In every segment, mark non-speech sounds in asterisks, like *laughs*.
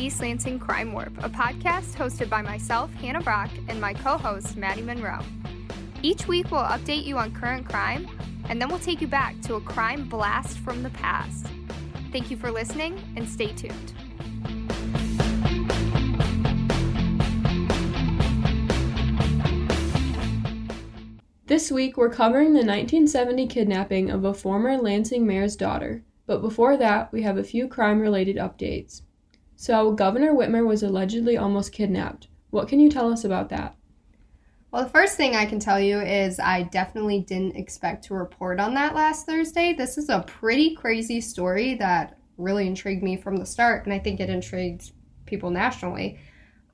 East Lansing Crime Warp, a podcast hosted by myself, Hannah Brock, and my co host, Maddie Monroe. Each week, we'll update you on current crime, and then we'll take you back to a crime blast from the past. Thank you for listening, and stay tuned. This week, we're covering the 1970 kidnapping of a former Lansing mayor's daughter. But before that, we have a few crime related updates. So, Governor Whitmer was allegedly almost kidnapped. What can you tell us about that? Well, the first thing I can tell you is I definitely didn't expect to report on that last Thursday. This is a pretty crazy story that really intrigued me from the start, and I think it intrigued people nationally.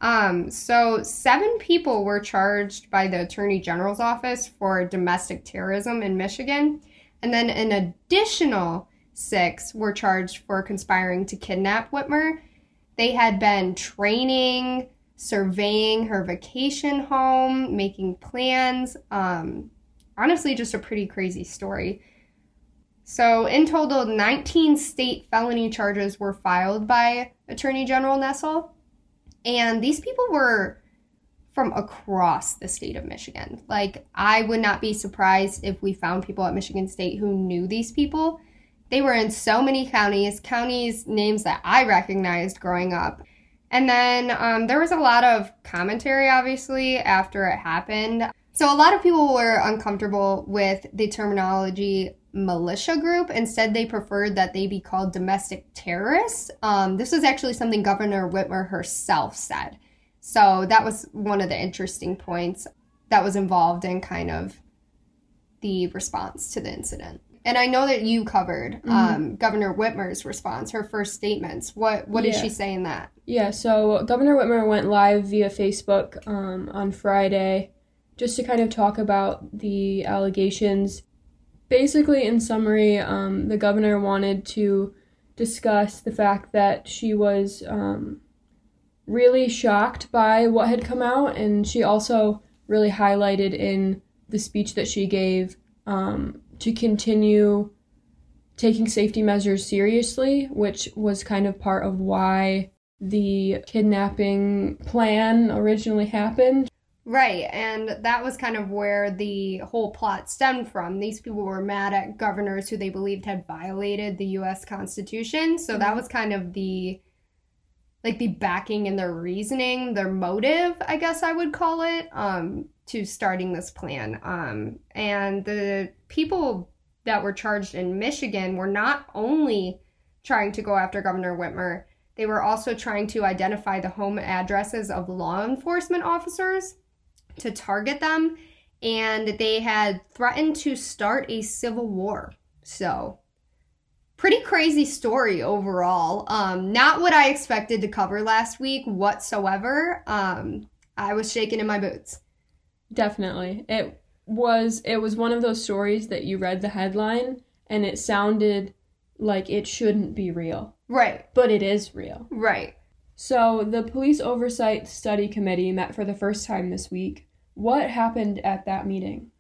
Um, so, seven people were charged by the Attorney General's office for domestic terrorism in Michigan, and then an additional six were charged for conspiring to kidnap Whitmer. They had been training, surveying her vacation home, making plans. Um, honestly, just a pretty crazy story. So, in total, 19 state felony charges were filed by Attorney General Nessel. And these people were from across the state of Michigan. Like, I would not be surprised if we found people at Michigan State who knew these people. They were in so many counties, counties names that I recognized growing up. And then um, there was a lot of commentary, obviously, after it happened. So a lot of people were uncomfortable with the terminology militia group. Instead, they preferred that they be called domestic terrorists. Um, this was actually something Governor Whitmer herself said. So that was one of the interesting points that was involved in kind of the response to the incident. And I know that you covered mm-hmm. um, Governor Whitmer's response, her first statements. What what yeah. did she say in that? Yeah, so Governor Whitmer went live via Facebook um, on Friday just to kind of talk about the allegations basically, in summary, um, the governor wanted to discuss the fact that she was um, really shocked by what had come out, and she also really highlighted in the speech that she gave um, to continue taking safety measures seriously, which was kind of part of why the kidnapping plan originally happened. Right, and that was kind of where the whole plot stemmed from. These people were mad at governors who they believed had violated the US Constitution. So mm-hmm. that was kind of the like the backing and their reasoning, their motive, I guess I would call it, um, to starting this plan. Um, and the people that were charged in Michigan were not only trying to go after Governor Whitmer, they were also trying to identify the home addresses of law enforcement officers to target them, and they had threatened to start a civil war. So, pretty crazy story overall. Um, not what I expected to cover last week whatsoever. Um, I was shaking in my boots. Definitely. It was it was one of those stories that you read the headline and it sounded like it shouldn't be real. Right. But it is real. Right. So, the Police Oversight Study Committee met for the first time this week. What happened at that meeting?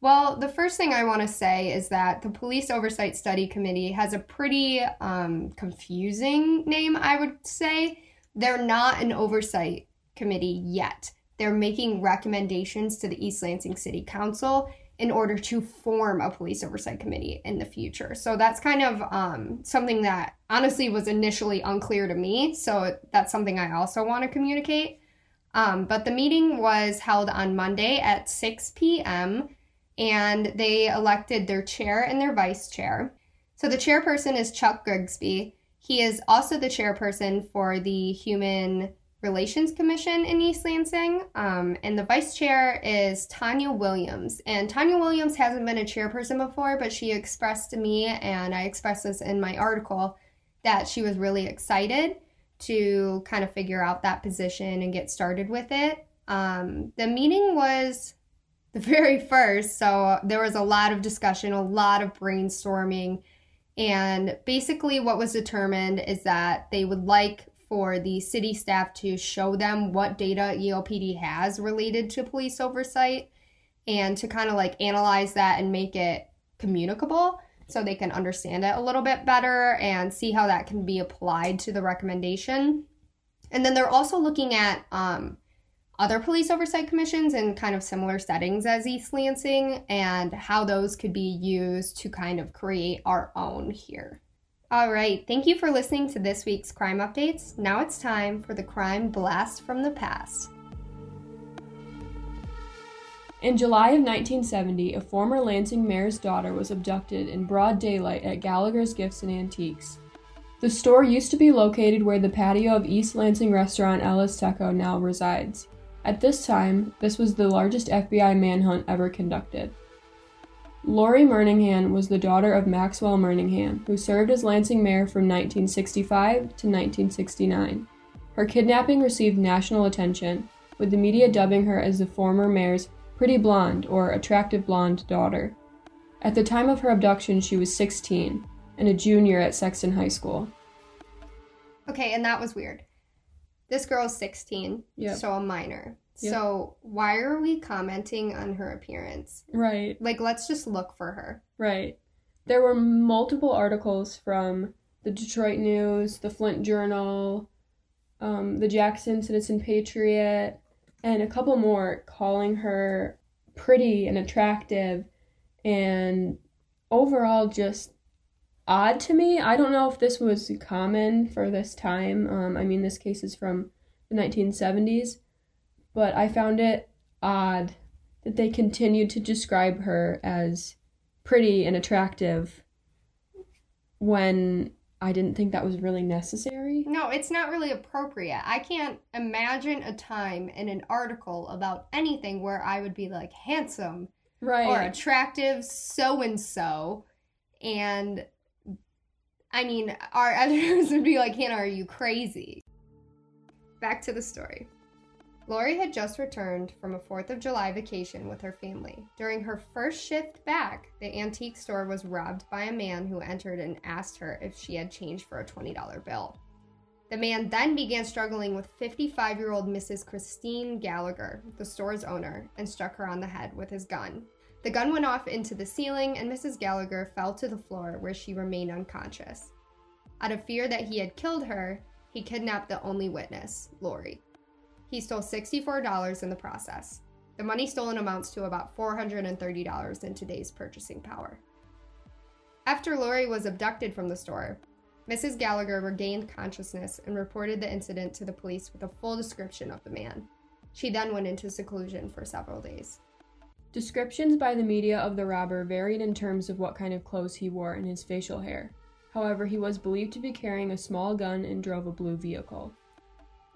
Well, the first thing I want to say is that the Police Oversight Study Committee has a pretty um, confusing name, I would say. They're not an oversight committee yet. They're making recommendations to the East Lansing City Council in order to form a police oversight committee in the future. So that's kind of um, something that honestly was initially unclear to me. So that's something I also want to communicate. Um, but the meeting was held on Monday at 6 p.m. and they elected their chair and their vice chair. So the chairperson is Chuck Grigsby. He is also the chairperson for the Human Relations Commission in East Lansing. Um, and the vice chair is Tanya Williams. And Tanya Williams hasn't been a chairperson before, but she expressed to me, and I expressed this in my article, that she was really excited to kind of figure out that position and get started with it. Um, the meeting was the *laughs* very first, so there was a lot of discussion, a lot of brainstorming. And basically, what was determined is that they would like for the city staff to show them what data ELPD has related to police oversight and to kind of like analyze that and make it communicable so they can understand it a little bit better and see how that can be applied to the recommendation. And then they're also looking at um, other police oversight commissions in kind of similar settings as East Lansing and how those could be used to kind of create our own here. All right, thank you for listening to this week's crime updates. Now it's time for the crime blast from the past. In July of 1970, a former Lansing mayor's daughter was abducted in broad daylight at Gallagher's Gifts and Antiques. The store used to be located where the patio of East Lansing restaurant El Azteco now resides. At this time, this was the largest FBI manhunt ever conducted. Lori Murninghan was the daughter of Maxwell Murninghan, who served as Lansing mayor from 1965 to 1969. Her kidnapping received national attention, with the media dubbing her as the former mayor's pretty blonde or attractive blonde daughter. At the time of her abduction, she was 16 and a junior at Sexton High School. Okay, and that was weird. This girl's 16, Yep. so a minor. Yep. So why are we commenting on her appearance? Right. Like, let's just look for her. Right. There were multiple articles from the Detroit News, the Flint Journal, um, the Jackson Citizen Patriot, and a couple more calling her pretty and attractive and overall just odd to me. I don't know if this was common for this time. Um, I mean, this case is from the 1970s, but I found it odd that they continued to describe her as pretty and attractive when I didn't think that was really necessary. No, it's not really appropriate. I can't imagine a time in an article about anything where I would be like handsome Right. or attractive so and so. And I mean, our *laughs* editors would be like, Hannah, are you crazy? Back to the story. Lori had just returned from a 4th of July vacation with her family. During her first shift back, the antique store was robbed by a man who entered and asked her if she had change for a $20 bill. The man then began struggling with 55 year old Mrs. Christine Gallagher, the store's owner, and struck her on the head with his gun. The gun went off into the ceiling, and Mrs. Gallagher fell to the floor where she remained unconscious. Out of fear that he had killed her, he kidnapped the only witness, Lori. He stole $64 in the process. The money stolen amounts to about $430 in today's purchasing power. After Lori was abducted from the store, Mrs. Gallagher regained consciousness and reported the incident to the police with a full description of the man. She then went into seclusion for several days. Descriptions by the media of the robber varied in terms of what kind of clothes he wore and his facial hair. However, he was believed to be carrying a small gun and drove a blue vehicle.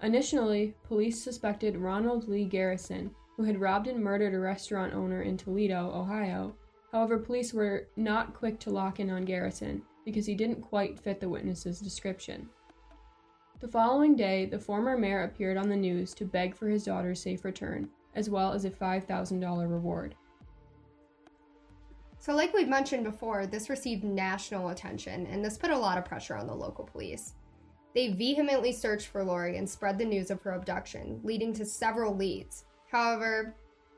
Initially, police suspected Ronald Lee Garrison, who had robbed and murdered a restaurant owner in Toledo, Ohio. However, police were not quick to lock in on Garrison because he didn't quite fit the witness's description. The following day, the former mayor appeared on the news to beg for his daughter's safe return, as well as a $5,000 reward. So, like we've mentioned before, this received national attention, and this put a lot of pressure on the local police. They vehemently searched for Lori and spread the news of her abduction, leading to several leads. However,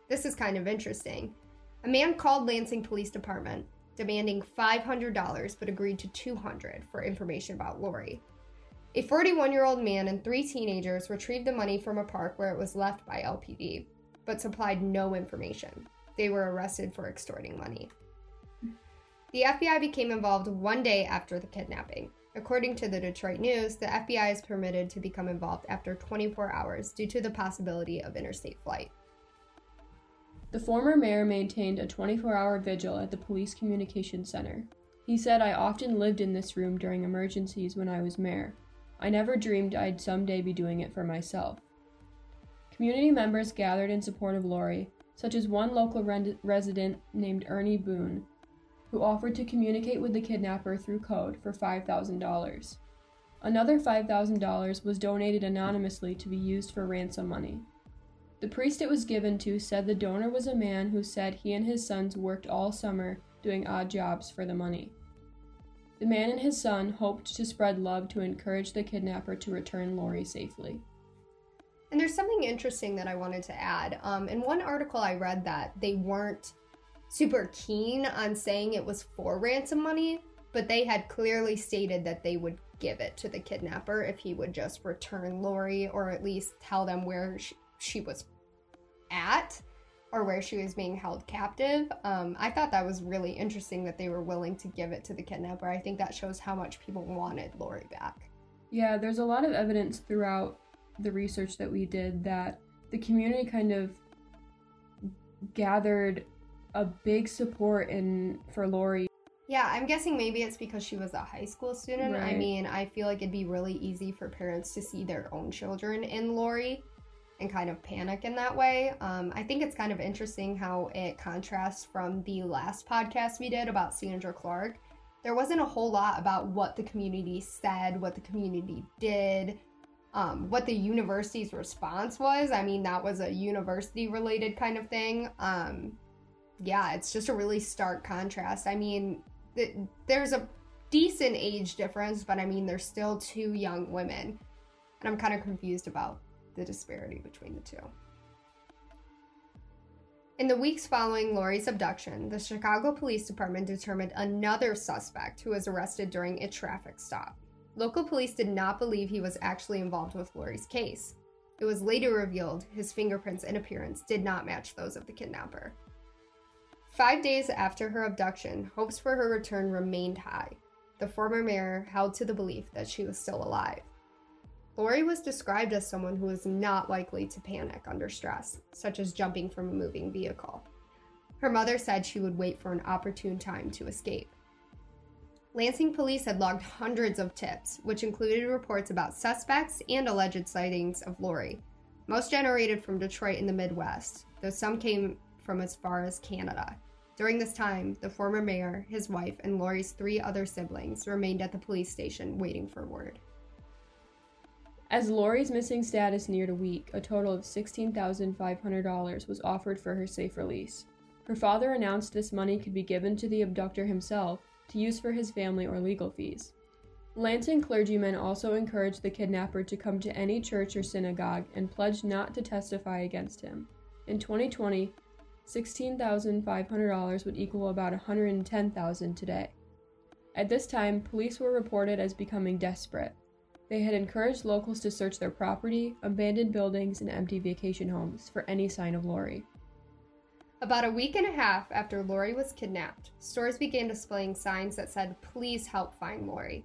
this is kind of interesting. A man called Lansing Police Department demanding $500 but agreed to $200 for information about Lori. A 41-year-old man and three teenagers retrieved the money from a park where it was left by LPD, but supplied no information. They were arrested for extorting money. The FBI became involved one day after the kidnapping. According to the Detroit News, the FBI is permitted to become involved after 24 hours due to the possibility of interstate flight. The former mayor maintained a 24 hour vigil at the Police Communications Center. He said, I often lived in this room during emergencies when I was mayor. I never dreamed I'd someday be doing it for myself. Community members gathered in support of Lori, such as one local ren- resident named Ernie Boone, who offered to communicate with the kidnapper through code for $5,000. Another $5,000 was donated anonymously to be used for ransom money. The priest it was given to said the donor was a man who said he and his sons worked all summer doing odd jobs for the money. The man and his son hoped to spread love to encourage the kidnapper to return Lori safely. And there's something interesting that I wanted to add. Um, in one article, I read that they weren't super keen on saying it was for ransom money, but they had clearly stated that they would give it to the kidnapper if he would just return Lori or at least tell them where she, she was at or where she was being held captive. Um, I thought that was really interesting that they were willing to give it to the kidnapper. I think that shows how much people wanted Lori back. Yeah, there's a lot of evidence throughout the research that we did that the community kind of gathered a big support in for Lori. Yeah, I'm guessing maybe it's because she was a high school student. I mean, I feel like it'd be really easy for parents to see their own children in Lori and kind of panic in that way. Um, I think it's kind of interesting how it contrasts from the last podcast we did about Sandra Clark. There wasn't a whole lot about what the community said, what the community did, um, what the university's response was. I mean, that was a university related kind of thing. Um, yeah, it's just a really stark contrast. I mean, th- there's a decent age difference, but I mean, they're still two young women. And I'm kind of confused about the disparity between the two. In the weeks following Lori's abduction, the Chicago Police Department determined another suspect who was arrested during a traffic stop. Local police did not believe he was actually involved with Lori's case. It was later revealed his fingerprints and appearance did not match those of the kidnapper. Five days after her abduction, hopes for her return remained high. The former mayor held to the belief that she was still alive. Lori was described as someone who was not likely to panic under stress, such as jumping from a moving vehicle. Her mother said she would wait for an opportune time to escape. Lansing police had logged hundreds of tips, which included reports about suspects and alleged sightings of Lori, most generated from Detroit in the Midwest, though some came from as far as Canada. During this time, the former mayor, his wife, and Lori's three other siblings remained at the police station waiting for word. As Lori's missing status neared a week, a total of $16,500 was offered for her safe release. Her father announced this money could be given to the abductor himself to use for his family or legal fees. Lansing clergymen also encouraged the kidnapper to come to any church or synagogue and pledged not to testify against him. In 2020, $16,500 would equal about $110,000 today. At this time, police were reported as becoming desperate. They had encouraged locals to search their property, abandoned buildings, and empty vacation homes for any sign of Lori. About a week and a half after Lori was kidnapped, stores began displaying signs that said, Please help find Lori.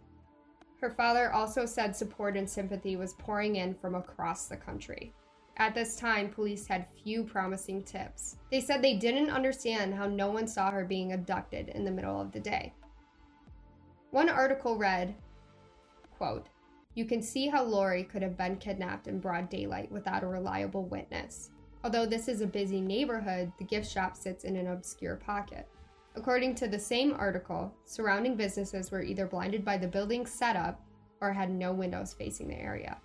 Her father also said support and sympathy was pouring in from across the country. At this time, police had few promising tips. They said they didn't understand how no one saw her being abducted in the middle of the day. One article read, quote, You can see how Lori could have been kidnapped in broad daylight without a reliable witness. Although this is a busy neighborhood, the gift shop sits in an obscure pocket. According to the same article, surrounding businesses were either blinded by the building's setup or had no windows facing the area.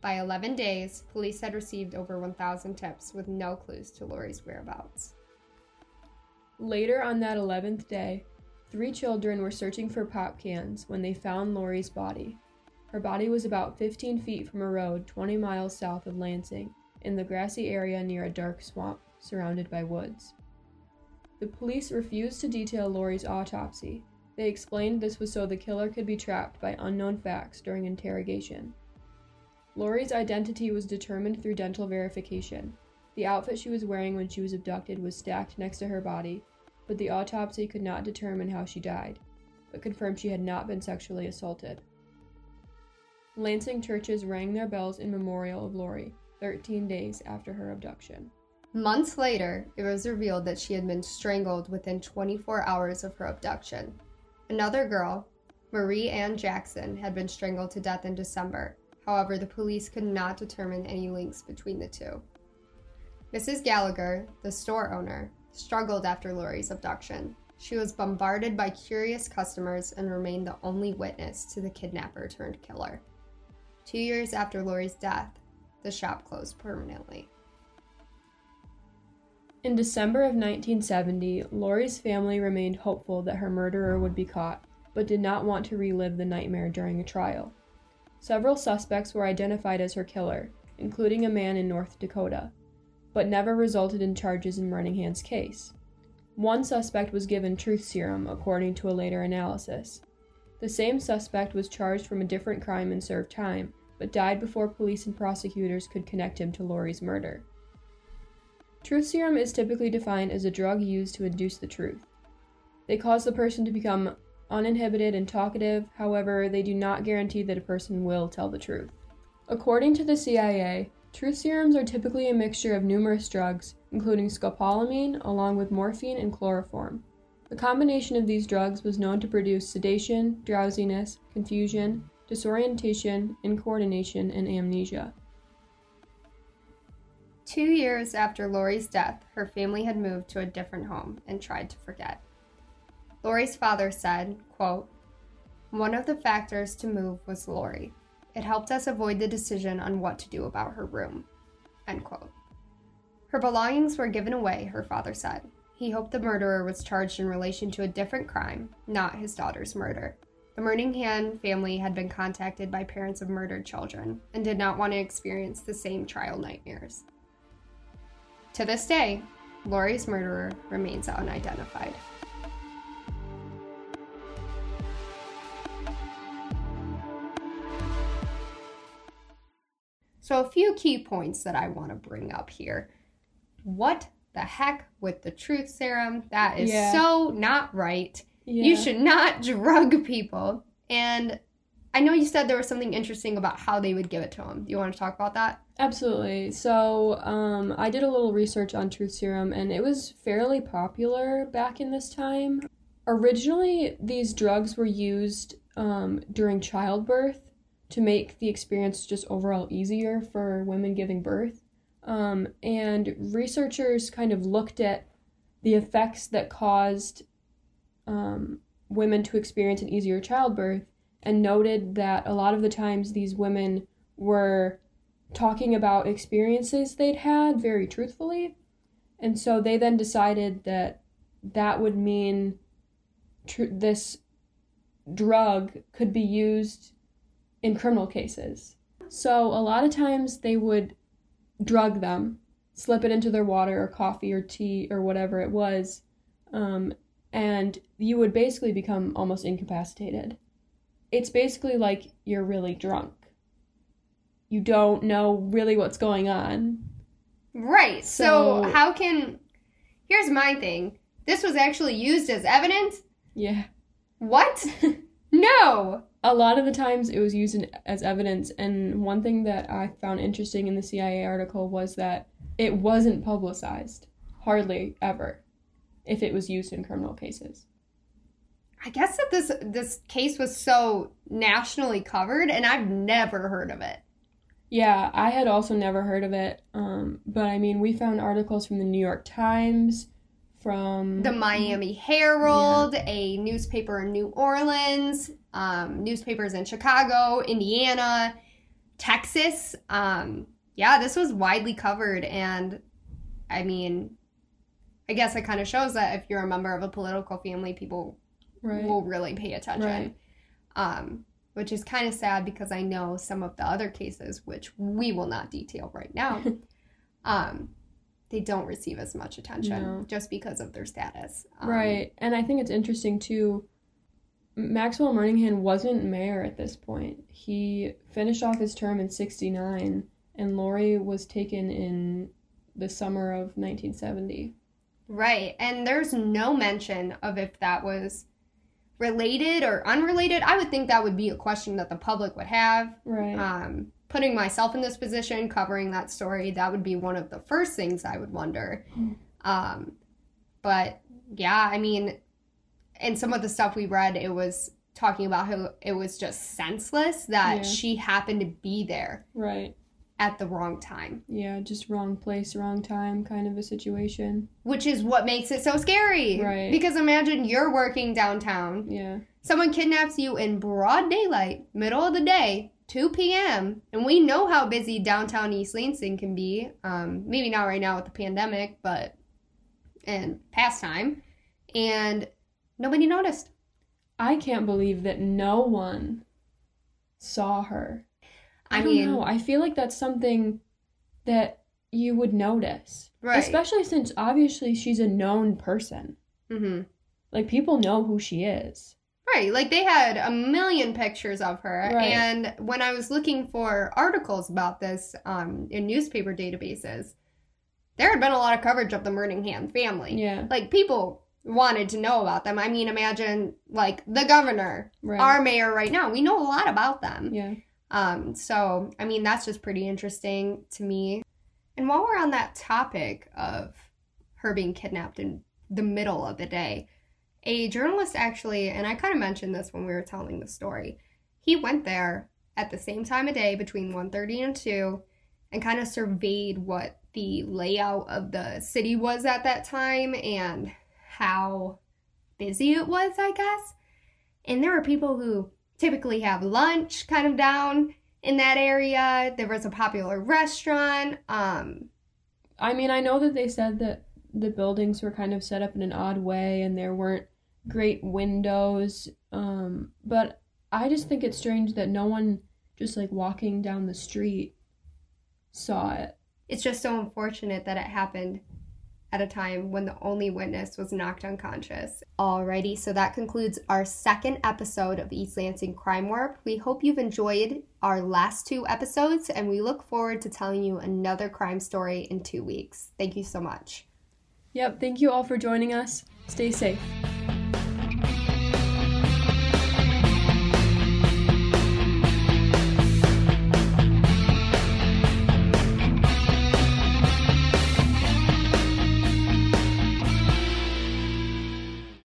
By 11 days, police had received over 1,000 tips with no clues to Lori's whereabouts. Later on that 11th day, three children were searching for pop cans when they found Lori's body. Her body was about 15 feet from a road 20 miles south of Lansing, in the grassy area near a dark swamp surrounded by woods. The police refused to detail Lori's autopsy. They explained this was so the killer could be trapped by unknown facts during interrogation. Lori's identity was determined through dental verification. The outfit she was wearing when she was abducted was stacked next to her body, but the autopsy could not determine how she died, but confirmed she had not been sexually assaulted. Lansing churches rang their bells in memorial of Lori, 13 days after her abduction. Months later, it was revealed that she had been strangled within 24 hours of her abduction. Another girl, Marie Ann Jackson, had been strangled to death in December. However, the police could not determine any links between the two. Mrs. Gallagher, the store owner, struggled after Lori's abduction. She was bombarded by curious customers and remained the only witness to the kidnapper turned killer. Two years after Lori's death, the shop closed permanently. In December of 1970, Lori's family remained hopeful that her murderer would be caught, but did not want to relive the nightmare during a trial. Several suspects were identified as her killer, including a man in North Dakota, but never resulted in charges in Murninghan's case. One suspect was given truth serum, according to a later analysis. The same suspect was charged from a different crime and served time, but died before police and prosecutors could connect him to Lori's murder. Truth serum is typically defined as a drug used to induce the truth. They cause the person to become uninhibited and talkative, however, they do not guarantee that a person will tell the truth. According to the CIA, truth serums are typically a mixture of numerous drugs, including scopolamine, along with morphine and chloroform. The combination of these drugs was known to produce sedation, drowsiness, confusion, disorientation, incoordination, and amnesia. Two years after Lori's death, her family had moved to a different home and tried to forget. Lori's father said, quote, One of the factors to move was Lori. It helped us avoid the decision on what to do about her room. End quote. Her belongings were given away, her father said. He hoped the murderer was charged in relation to a different crime, not his daughter's murder. The Murninghan family had been contacted by parents of murdered children and did not want to experience the same trial nightmares. To this day, Lori's murderer remains unidentified. So, a few key points that I want to bring up here. What the heck with the truth serum? That is Yeah. so not right. Yeah. You should not *laughs* drug people. And I know you said there was something interesting about how they would give it to them. Do you want to talk about that? Absolutely. So, um, I did a little research on truth serum, and it was fairly popular back in this time. Originally, these drugs were used um, during childbirth to make the experience just overall easier for women giving birth. Um, and researchers kind of looked at the effects that caused um, women to experience an easier childbirth and noted that a lot of the times these women were talking about experiences they'd had very truthfully. And so they then decided that that would mean tr- this drug could be used in criminal cases. So a lot of times they would drug them, slip it into their water or coffee or tea or whatever it was, um, and you would basically become almost incapacitated. It's basically like you're really drunk. You don't know really what's going on. Right. So, So- how can. Here's my thing this was actually used as evidence? Yeah. What? *laughs* no! A lot of the times it was used in, as evidence, and one thing that I found interesting in the CIA article was that it wasn't publicized. Hardly ever. If it was used in criminal cases. I guess that this this case was so nationally covered and I've never heard of it. Yeah, I had also never heard of it. Um, but I mean, we found articles from the New York Times, from The Miami Herald, a newspaper in New Orleans, um, newspapers in Chicago, Indiana, Texas. Um, yeah, this was widely covered and I mean I guess it kind of shows that if you're a member of a political family, people right. will really pay attention. Right. Um, which is kind of sad because I know some of the other cases, which we will not detail right now, *laughs* um, they don't receive as much attention No. just because of their status. Um, Right. And I think it's interesting too. Maxwell Murninghan wasn't mayor at this point. He finished off his term in 69, and Lori was taken in the summer of 1970. Right. And there's no mention of if that was related or unrelated. I would think that would be a question that the public would have. Right. Um, putting myself in this position, covering that story, that would be one of the first things I would wonder. Mm. Um, but yeah, I mean, in some of the stuff we read, it was talking about how it was just senseless that Yeah. she happened to be there right. at the wrong time, Yeah, just wrong place, wrong time kind of a situation. which is what makes it so scary. Right. Because imagine you're working downtown, Yeah. someone kidnaps you in broad daylight, middle of the day. 2 p.m. and we know how busy downtown East Lansing can be. Um, maybe not right now with the pandemic, but in past time, and nobody noticed. I can't believe that no one saw her. I, I, don't mean, know. I feel like that's something that you would notice. right? Especially since obviously she's a known person. hmm Like people know who she is. Right, like they had a million pictures of her, Right. and when I was looking for articles about this um, in newspaper databases, there had been a lot of coverage of the Murninghan family. Yeah. Like people wanted to know about them. I mean, imagine like the governor, Right. our mayor right now. We know a lot about them. yeah. Um, so I mean, that's just pretty interesting to me. And while we're on that topic of her being kidnapped in the middle of the day, a journalist actually, and I kind of mentioned this when we were telling the story, he went there at the same time of day between 1.30 and 2 and kind of surveyed what the layout of the city was at that time and how busy it was, I guess. And there were people who typically have lunch kind of down in that area. There was a popular restaurant. Um, I mean, I know that they said that the buildings were kind of set up in an odd way and there weren't great windows. Um, but I just think it's strange that no one just like walking down the street saw it. it's just so unfortunate that it happened at a time when the only witness was knocked unconscious. Alrighty, so that concludes our second episode of East Lansing Crime Warp. We hope you've enjoyed our last two episodes, and we look forward to telling you another crime story in two weeks. Thank you so much. Yep, thank you all for joining us. Stay safe.